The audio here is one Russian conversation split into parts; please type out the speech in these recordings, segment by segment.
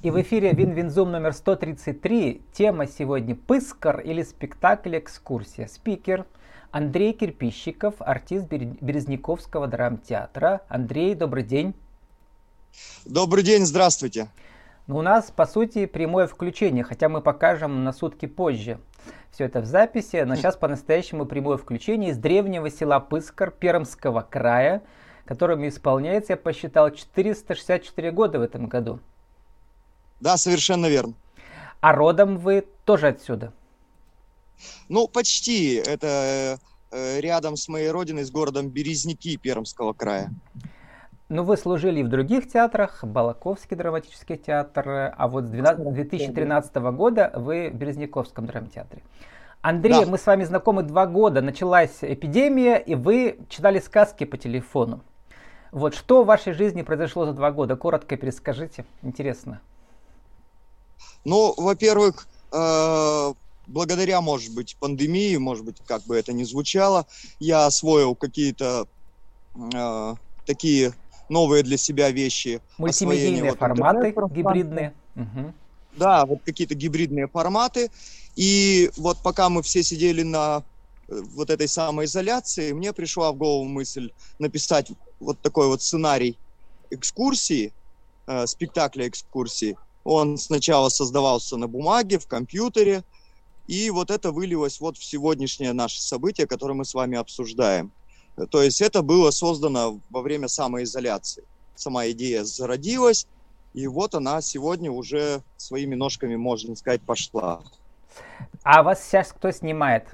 И в эфире Win-Win Zoom номер 133. Тема сегодня «Пыскор» или спектакль «Экскурсия». Спикер Андрей Кирпищиков, артист Березняковского драмтеатра. Андрей, добрый день. Добрый день, здравствуйте. Ну, у нас, по сути, прямое включение, хотя мы покажем на сутки позже все это в записи, но сейчас по-настоящему прямое включение из древнего села Пыскор Пермского края, которому исполняется, я посчитал, 464 года в этом году. Да, совершенно верно. А родом вы тоже отсюда? Ну, почти. Это э, рядом с моей родиной, с городом Березники Пермского края. Ну, вы служили и в других театрах, Балаковский драматический театр, а вот с 12, 2013 года вы в Березняковском драмтеатре. Андрей, да. мы с вами знакомы два года, началась эпидемия, и вы читали сказки по телефону. Вот что в вашей жизни произошло за два года? Коротко перескажите, интересно. Ну, во-первых, э, благодаря, может быть, пандемии, может быть, как бы это ни звучало, я освоил какие-то э, такие новые для себя вещи. Мультимедийные вот форматы гибридные. Угу. Да, вот какие-то гибридные форматы. И вот пока мы все сидели на э, вот этой самоизоляции, мне пришла в голову мысль написать вот такой вот сценарий экскурсии, э, спектакля экскурсии. Он сначала создавался на бумаге, в компьютере, и вот это вылилось вот в сегодняшнее наше событие, которое мы с вами обсуждаем. То есть это было создано во время самоизоляции. Сама идея зародилась, и вот она сегодня уже своими ножками, можно сказать, пошла. А вас сейчас кто снимает?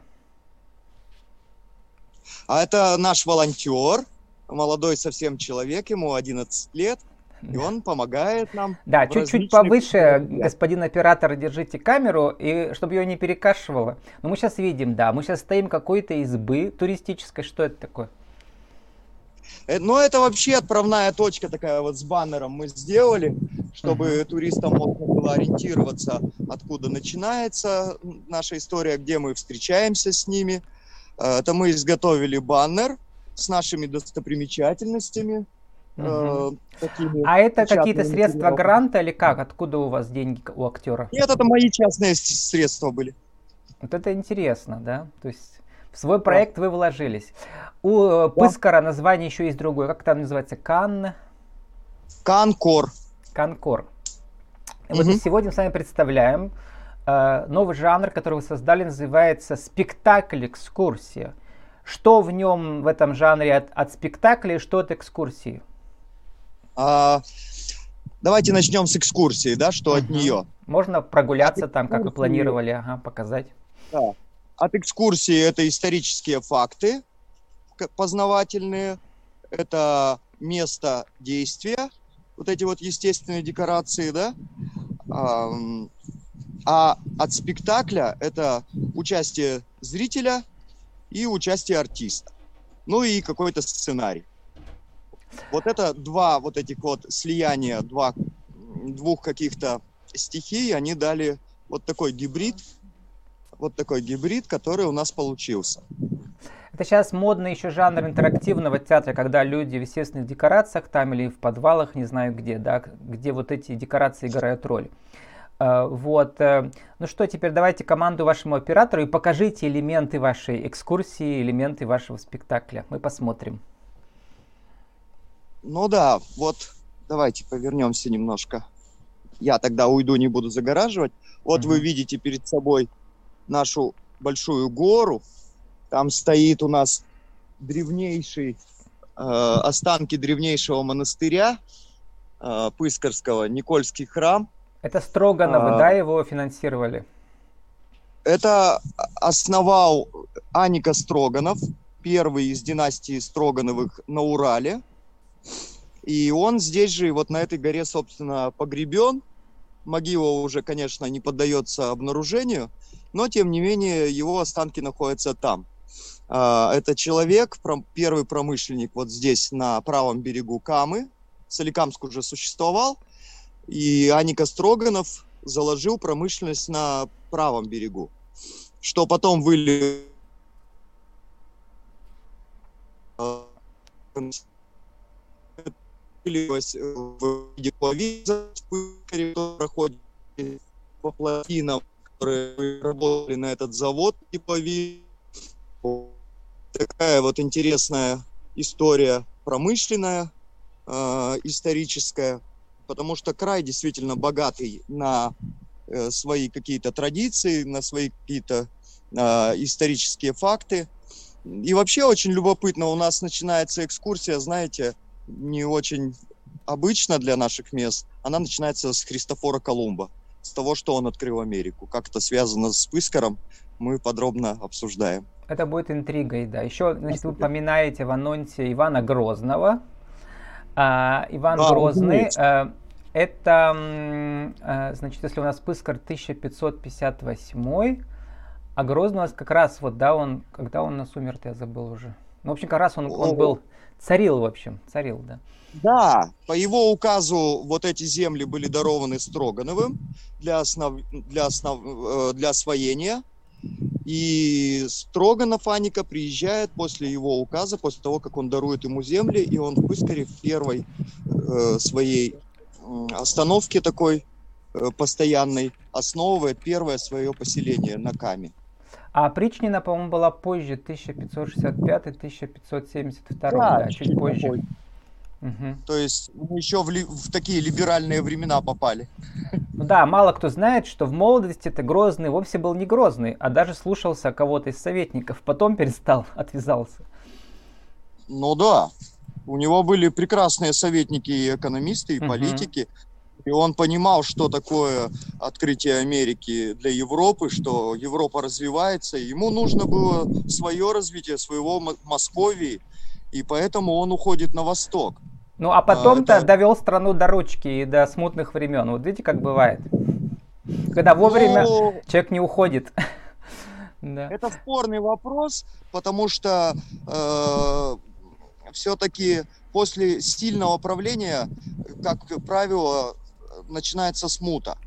А это наш волонтер, молодой совсем человек, ему 11 лет, и он помогает нам. Да, чуть-чуть повыше, господин оператор, держите камеру, и чтобы ее не перекашивало. Но мы сейчас видим, да, мы сейчас стоим какой-то избы туристической. Что это такое? Э, Но ну, это вообще отправная точка такая вот с баннером мы сделали, чтобы туристам можно было ориентироваться, откуда начинается наша история, где мы встречаемся с ними. Э, это мы изготовили баннер с нашими достопримечательностями. Угу. а это какие-то средства гранта или как? Откуда у вас деньги у актера? Нет, это мои частные средства были. Вот это интересно, да? То есть в свой проект да. вы вложились. У э, да. Пыскара название еще есть другое. Как там называется? Кан... Канкор. Канкор. Угу. Вот сегодня мы с вами представляем э, новый жанр, который вы создали, называется спектакль-экскурсия. Что в нем, в этом жанре от, от спектакля и что от экскурсии? А, давайте начнем с экскурсии, да, что угу. от нее. Можно прогуляться от там, экскурсии... как вы планировали, ага, показать. Да. От экскурсии это исторические факты познавательные, это место действия, вот эти вот естественные декорации, да. А от спектакля это участие зрителя и участие артиста. Ну и какой-то сценарий. Вот это два вот этих вот слияния, два, двух каких-то стихий, они дали вот такой гибрид, вот такой гибрид, который у нас получился. Это сейчас модный еще жанр интерактивного театра, когда люди в естественных декорациях там или в подвалах, не знаю где, да, где вот эти декорации играют роль. Э, вот. Э, ну что, теперь давайте команду вашему оператору и покажите элементы вашей экскурсии, элементы вашего спектакля. Мы посмотрим. Ну да, вот давайте повернемся немножко. Я тогда уйду, не буду загораживать. Вот mm-hmm. вы видите перед собой нашу большую гору. Там стоит у нас древнейший, э, останки древнейшего монастыря э, Пыскарского, Никольский храм. Это Строгановы, а, да, его финансировали? Это основал Аника Строганов, первый из династии Строгановых на Урале. И он здесь же, вот на этой горе, собственно, погребен. Могила уже, конечно, не поддается обнаружению, но, тем не менее, его останки находятся там. А, это человек, первый промышленник вот здесь, на правом берегу Камы. Соликамск уже существовал. И Аника Строганов заложил промышленность на правом берегу, что потом вылилось усиливалась в виде плавиза, который проходит по плотинам, которые работали на этот завод тепловик. Такая вот интересная история промышленная, э, историческая, потому что край действительно богатый на э, свои какие-то традиции, на свои какие-то э, исторические факты. И вообще очень любопытно, у нас начинается экскурсия, знаете, не очень обычно для наших мест. Она начинается с Христофора Колумба, с того, что он открыл Америку. Как это связано с Пыскаром, мы подробно обсуждаем. Это будет интригой, да. Еще, значит, вы упоминаете в анонсе Ивана Грозного. А, Иван да, Грозный, а, это, а, значит, если у нас Пыскар 1558, а Грозный у нас как раз вот, да, он, когда он нас умер, я забыл уже. Ну, в общем, как раз он, он был, царил, в общем, царил, да. Да, по его указу вот эти земли были дарованы Строгановым для, основ... для, основ... Э, для освоения. И Строганов Аника приезжает после его указа, после того, как он дарует ему земли, и он в Пыскаре в первой э, своей остановке такой э, постоянной основывает первое свое поселение на Каме. А Причнина, по-моему, была позже, 1565-1572, да, да, чуть позже. позже. Угу. То есть мы еще в, ли, в такие либеральные времена попали. Ну да, мало кто знает, что в молодости это Грозный вовсе был не Грозный, а даже слушался кого-то из советников, потом перестал, отвязался. Ну да, у него были прекрасные советники и экономисты, и угу. политики. И он понимал, что такое открытие Америки для Европы, что Европа развивается. Ему нужно было свое развитие, своего Московии, и поэтому он уходит на восток. Ну а потом-то а, это... довел страну до ручки и до смутных времен. Вот видите, как бывает. Когда вовремя ну, человек не уходит. да. Это спорный вопрос, потому что э, все-таки после сильного правления, как правило, начинается смута.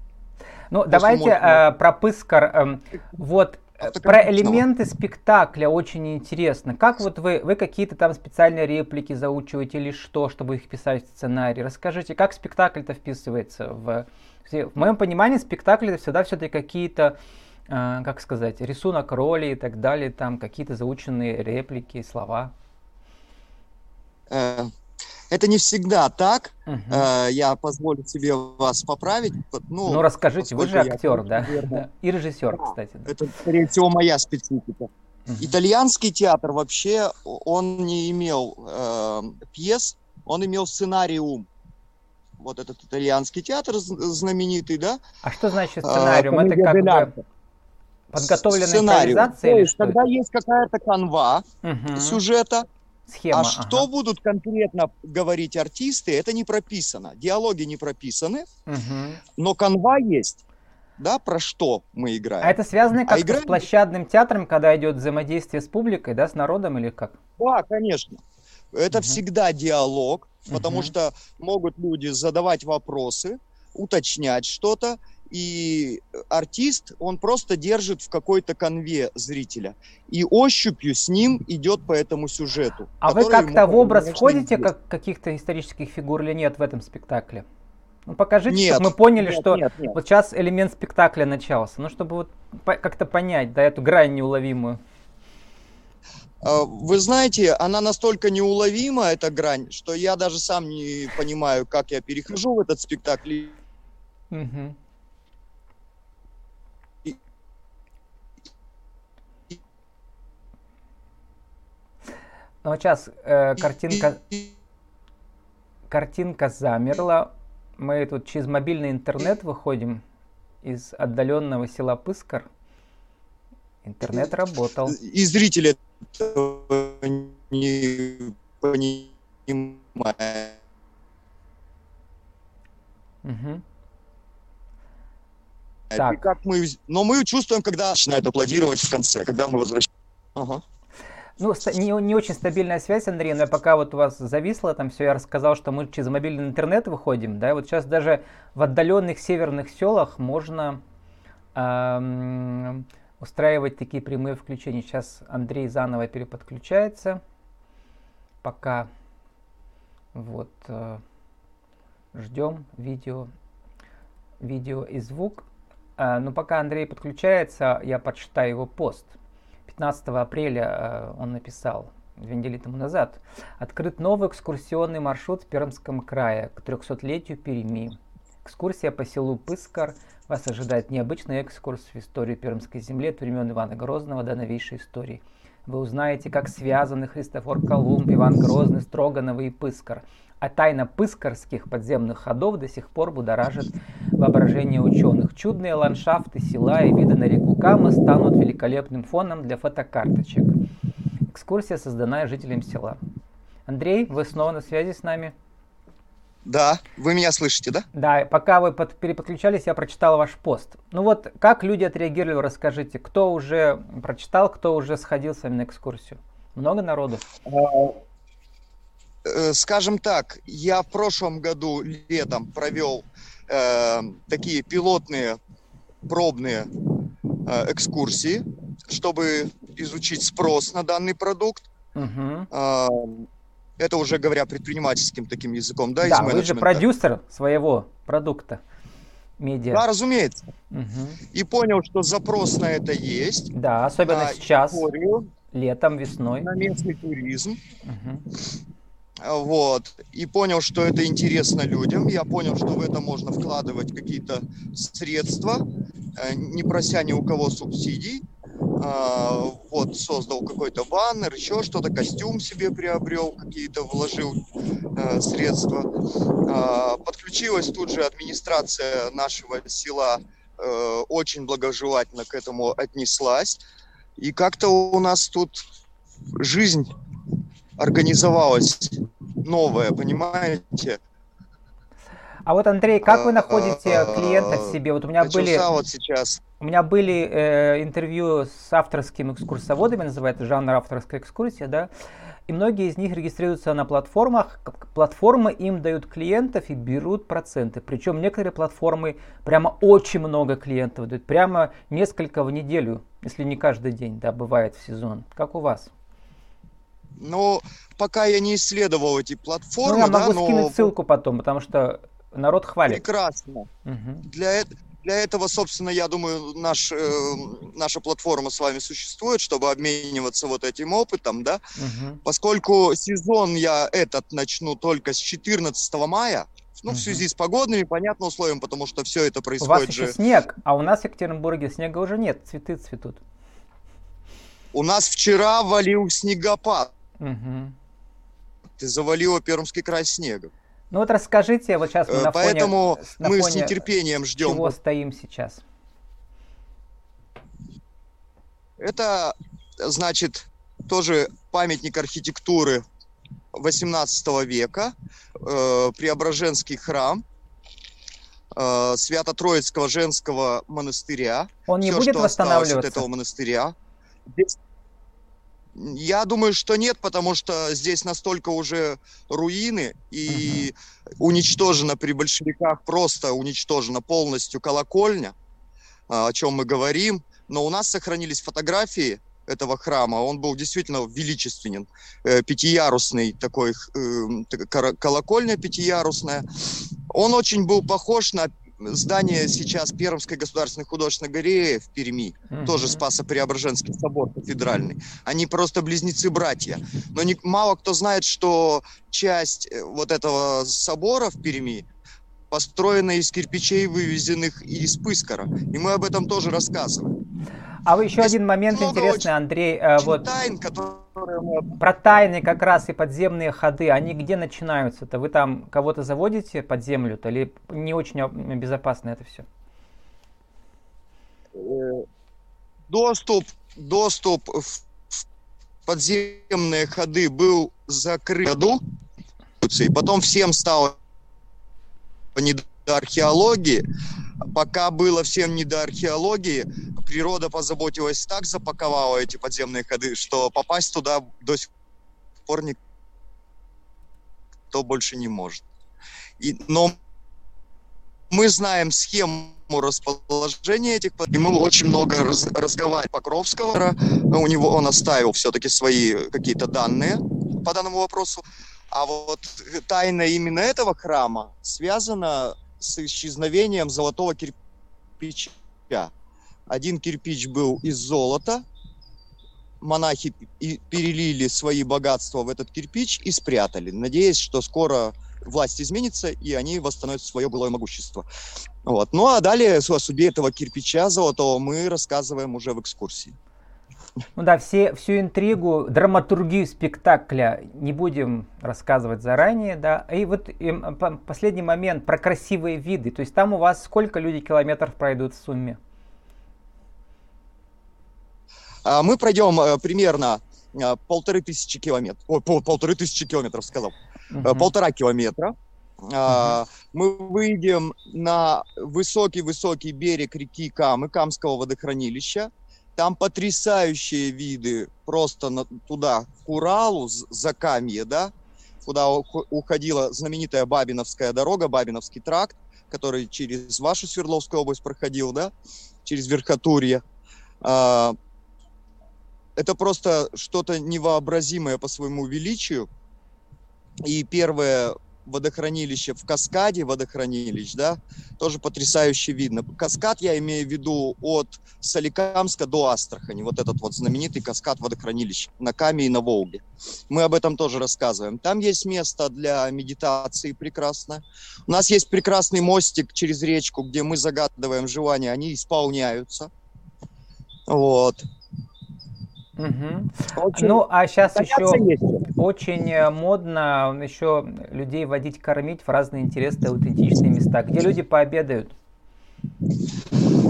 Ну, после давайте э, про Пыскар. Э, вот про элементы спектакля очень интересно. Как вот вы, вы какие-то там специальные реплики заучиваете или что, чтобы их писать в сценарий? Расскажите, как спектакль-то вписывается в... В моем понимании спектакль это всегда все-таки какие-то, э, как сказать, рисунок роли и так далее, там какие-то заученные реплики, слова. Э, это не всегда так. Угу. Я позволю себе вас поправить. Ну, ну расскажите, вы же актер, да? да? И режиссер, да. кстати. Да. Это, скорее всего, моя специфика. Угу. Итальянский театр вообще, он не имел э, пьес, он имел сценариум. Вот этот итальянский театр знаменитый, да? А что значит а, сценариум? А, это как бы подготовленная импровизация? То есть, когда есть какая-то канва угу. сюжета, Схема, а ага. что будут конкретно говорить артисты, это не прописано. Диалоги не прописаны, угу. но канва есть. Да, про что мы играем. А это связано а как-то а играем... с площадным театром, когда идет взаимодействие с публикой, да, с народом или как? Да, конечно. Это угу. всегда диалог, потому угу. что могут люди задавать вопросы, уточнять что-то, и артист, он просто держит в какой-то конве зрителя. И ощупью с ним идет по этому сюжету. А вы как-то в образ входите как каких-то исторических фигур или нет в этом спектакле? Ну, покажите, нет, чтобы мы поняли, нет, что нет, нет. вот сейчас элемент спектакля начался. Ну, чтобы вот как-то понять, да, эту грань неуловимую. А, вы знаете, она настолько неуловима, эта грань, что я даже сам не понимаю, как я перехожу в этот спектакль. Угу. Ну, вот сейчас э, картинка, картинка замерла. Мы тут через мобильный интернет выходим из отдаленного села Пыскар. Интернет работал. И зрители не понимают. Угу. Так. как мы, но мы чувствуем, когда начинают аплодировать в конце, когда мы возвращаемся. Ага. Ну, не, не очень стабильная связь, Андрей, но пока вот у вас зависло там все, я рассказал, что мы через мобильный интернет выходим, да, вот сейчас даже в отдаленных северных селах можно эм, устраивать такие прямые включения. Сейчас Андрей заново переподключается, пока вот... Э, Ждем видео, видео и звук. А, но пока Андрей подключается, я прочитаю его пост. 15 апреля а, он написал, две недели тому назад, открыт новый экскурсионный маршрут в Пермском крае к 300-летию Перми. Экскурсия по селу Пыскар. Вас ожидает необычный экскурс в историю Пермской земли от времен Ивана Грозного до новейшей истории. Вы узнаете, как связаны Христофор Колумб, Иван Грозный, Строгановы и Пыскар – а тайна пыскарских подземных ходов до сих пор будоражит воображение ученых. Чудные ландшафты села и виды на реку Кама станут великолепным фоном для фотокарточек. Экскурсия создана жителям села. Андрей, вы снова на связи с нами? Да, вы меня слышите, да? Да, пока вы под, переподключались, я прочитал ваш пост. Ну вот, как люди отреагировали, расскажите, кто уже прочитал, кто уже сходил с вами на экскурсию? Много народу? А, Э, скажем так, я в прошлом году летом провел э, такие пилотные пробные э, экскурсии, чтобы изучить спрос на данный продукт. Угу. Э, это уже говоря предпринимательским таким языком, да, да вы же продюсер своего продукта медиа. Да, разумеется. Угу. И понял, что запрос на это есть. Да, особенно сейчас, летом, весной. На местный туризм. Угу. Вот. И понял, что это интересно людям. Я понял, что в это можно вкладывать какие-то средства, э, не прося ни у кого субсидий. А, вот, создал какой-то баннер, еще что-то, костюм себе приобрел, какие-то вложил э, средства. А, подключилась тут же администрация нашего села, э, очень благожелательно к этому отнеслась. И как-то у нас тут жизнь организовалась новая, понимаете? А вот, Андрей, как вы находите клиентов себе? Вот у меня были... вот сейчас. У меня были э, интервью с авторскими экскурсоводами, называется жанр авторская экскурсия, да, и многие из них регистрируются на платформах. Платформы им дают клиентов и берут проценты. Причем некоторые платформы прямо очень много клиентов дают, прямо несколько в неделю, если не каждый день, да, бывает в сезон. Как у вас? Но пока я не исследовал эти платформы. Ну, я могу да, скинуть но... ссылку потом, потому что народ хвалит. Прекрасно. Угу. Для, для этого, собственно, я думаю, наш, э, наша платформа с вами существует, чтобы обмениваться вот этим опытом, да. Угу. Поскольку сезон я этот начну только с 14 мая, ну, угу. в связи с погодными, понятно, условием, потому что все это происходит У вас же... снег, а у нас в Екатеринбурге снега уже нет, цветы цветут. У нас вчера валил снегопад. Угу. Ты завалила Пермский край снегом. Ну вот расскажите, вот сейчас мы на Поэтому фоне, на мы фоне с нетерпением ждем. Чего стоим сейчас? Это, значит, тоже памятник архитектуры 18 века, э, Преображенский храм э, Свято-Троицкого женского монастыря. Он не Все, будет восстанавливаться? от этого монастыря. Здесь я думаю, что нет, потому что здесь настолько уже руины и угу. уничтожена при большевиках, просто уничтожена полностью колокольня, а, о чем мы говорим. Но у нас сохранились фотографии этого храма. Он был действительно величественен. Э, пятиярусный такой, э, колокольня пятиярусная. Он очень был похож на здание сейчас Пермской государственной художественной галереи в Перми, mm-hmm. тоже Спасо-Преображенский собор кафедральный. Они просто близнецы-братья. Но не, мало кто знает, что часть э, вот этого собора в Перми построена из кирпичей, вывезенных из Пыскара. И мы об этом тоже рассказываем. А вы еще один момент интересный, Андрей. Э, вот тайн, мы... Про тайны как раз и подземные ходы, они где начинаются-то? Вы там кого-то заводите под землю-то или не очень безопасно это все? Э, доступ, доступ в подземные ходы был закрыт и потом всем стало не до археологии, пока было всем не до археологии, природа позаботилась так, запаковала эти подземные ходы, что попасть туда до сих пор никто больше не может. И, но мы знаем схему расположения этих и мы очень много раз, разговаривали Покровского у него он оставил все-таки свои какие-то данные по данному вопросу А вот тайна именно этого храма связана с исчезновением золотого кирпича. Один кирпич был из золота, монахи перелили свои богатства в этот кирпич и спрятали, надеясь, что скоро власть изменится, и они восстановят свое былое могущество. Вот. Ну а далее о судьбе этого кирпича золотого мы рассказываем уже в экскурсии. Ну да, все, всю интригу, драматургию спектакля не будем рассказывать заранее, да. И вот и, последний момент про красивые виды. То есть там у вас сколько люди километров пройдут в сумме? А, мы пройдем э, примерно э, полторы тысячи километров. Ой, пол, полторы тысячи километров сказал. Угу. Полтора километра. Угу. Мы выйдем на высокий-высокий берег реки Камы, Камского водохранилища. Там потрясающие виды просто на, туда, к Уралу, за Камье, да, куда уходила знаменитая Бабиновская дорога, Бабиновский тракт, который через вашу Свердловскую область проходил, да, через Верхотурье. Это просто что-то невообразимое по своему величию. И первое водохранилище в Каскаде водохранилищ, да, тоже потрясающе видно. Каскад я имею в виду от Соликамска до Астрахани, вот этот вот знаменитый каскад водохранилищ на Каме и на Волге. Мы об этом тоже рассказываем. Там есть место для медитации прекрасно. У нас есть прекрасный мостик через речку, где мы загадываем желания, они исполняются. Вот. Угу. Очень, ну, а сейчас еще есть. очень э, модно еще людей водить кормить в разные интересные аутентичные места, где люди пообедают.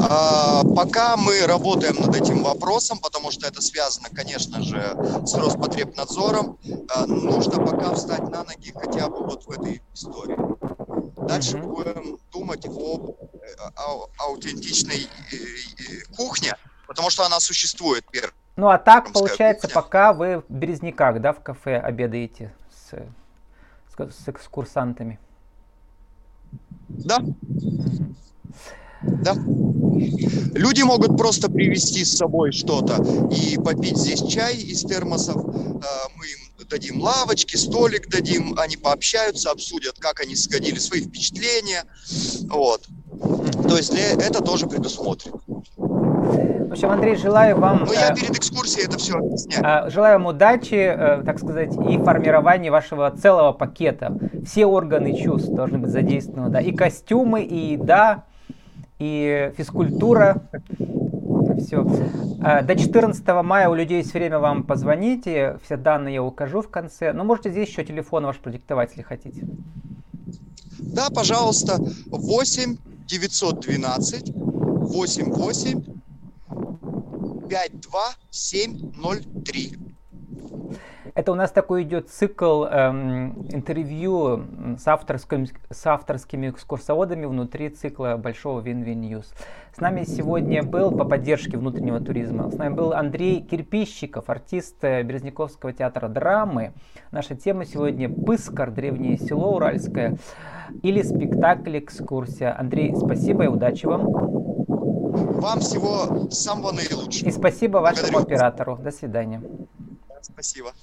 А, пока мы работаем над этим вопросом, потому что это связано, конечно же, с Роспотребнадзором, а, нужно пока встать на ноги хотя бы вот в этой истории. Дальше угу. будем думать об э, аутентичной э, кухне, потому что она существует. Ну а так получается, кухня. пока вы в Березняках, да, в кафе обедаете с, с, с экскурсантами. Да. Да. Люди могут просто привезти с собой что-то и попить здесь чай из термосов. А, мы им дадим лавочки, столик дадим, они пообщаются, обсудят, как они сходили, свои впечатления. Вот. То есть для это тоже предусмотрено. В общем, Андрей, желаю вам... Ну, я э, перед экскурсией это все объясняю. Э, желаю вам удачи, э, так сказать, и формирования вашего целого пакета. Все органы чувств должны быть задействованы, да, и костюмы, и еда, и физкультура. Все. До 14 мая у людей есть время вам позвоните. Все данные я укажу в конце. Но можете здесь еще телефон ваш продиктовать, если хотите. Да, пожалуйста. 8 912 88 52703. Это у нас такой идет цикл эм, интервью с, авторским, с авторскими экскурсоводами внутри цикла Большого Win-Win News. С нами сегодня был по поддержке внутреннего туризма. С нами был Андрей Кирпищиков, артист э, Березняковского театра драмы. Наша тема сегодня «Пыскор. Древнее село Уральское» или спектакль «Экскурсия». Андрей, спасибо и удачи вам. Вам всего самого наилучшего. И спасибо вашему Благодарю. оператору. До свидания. Спасибо.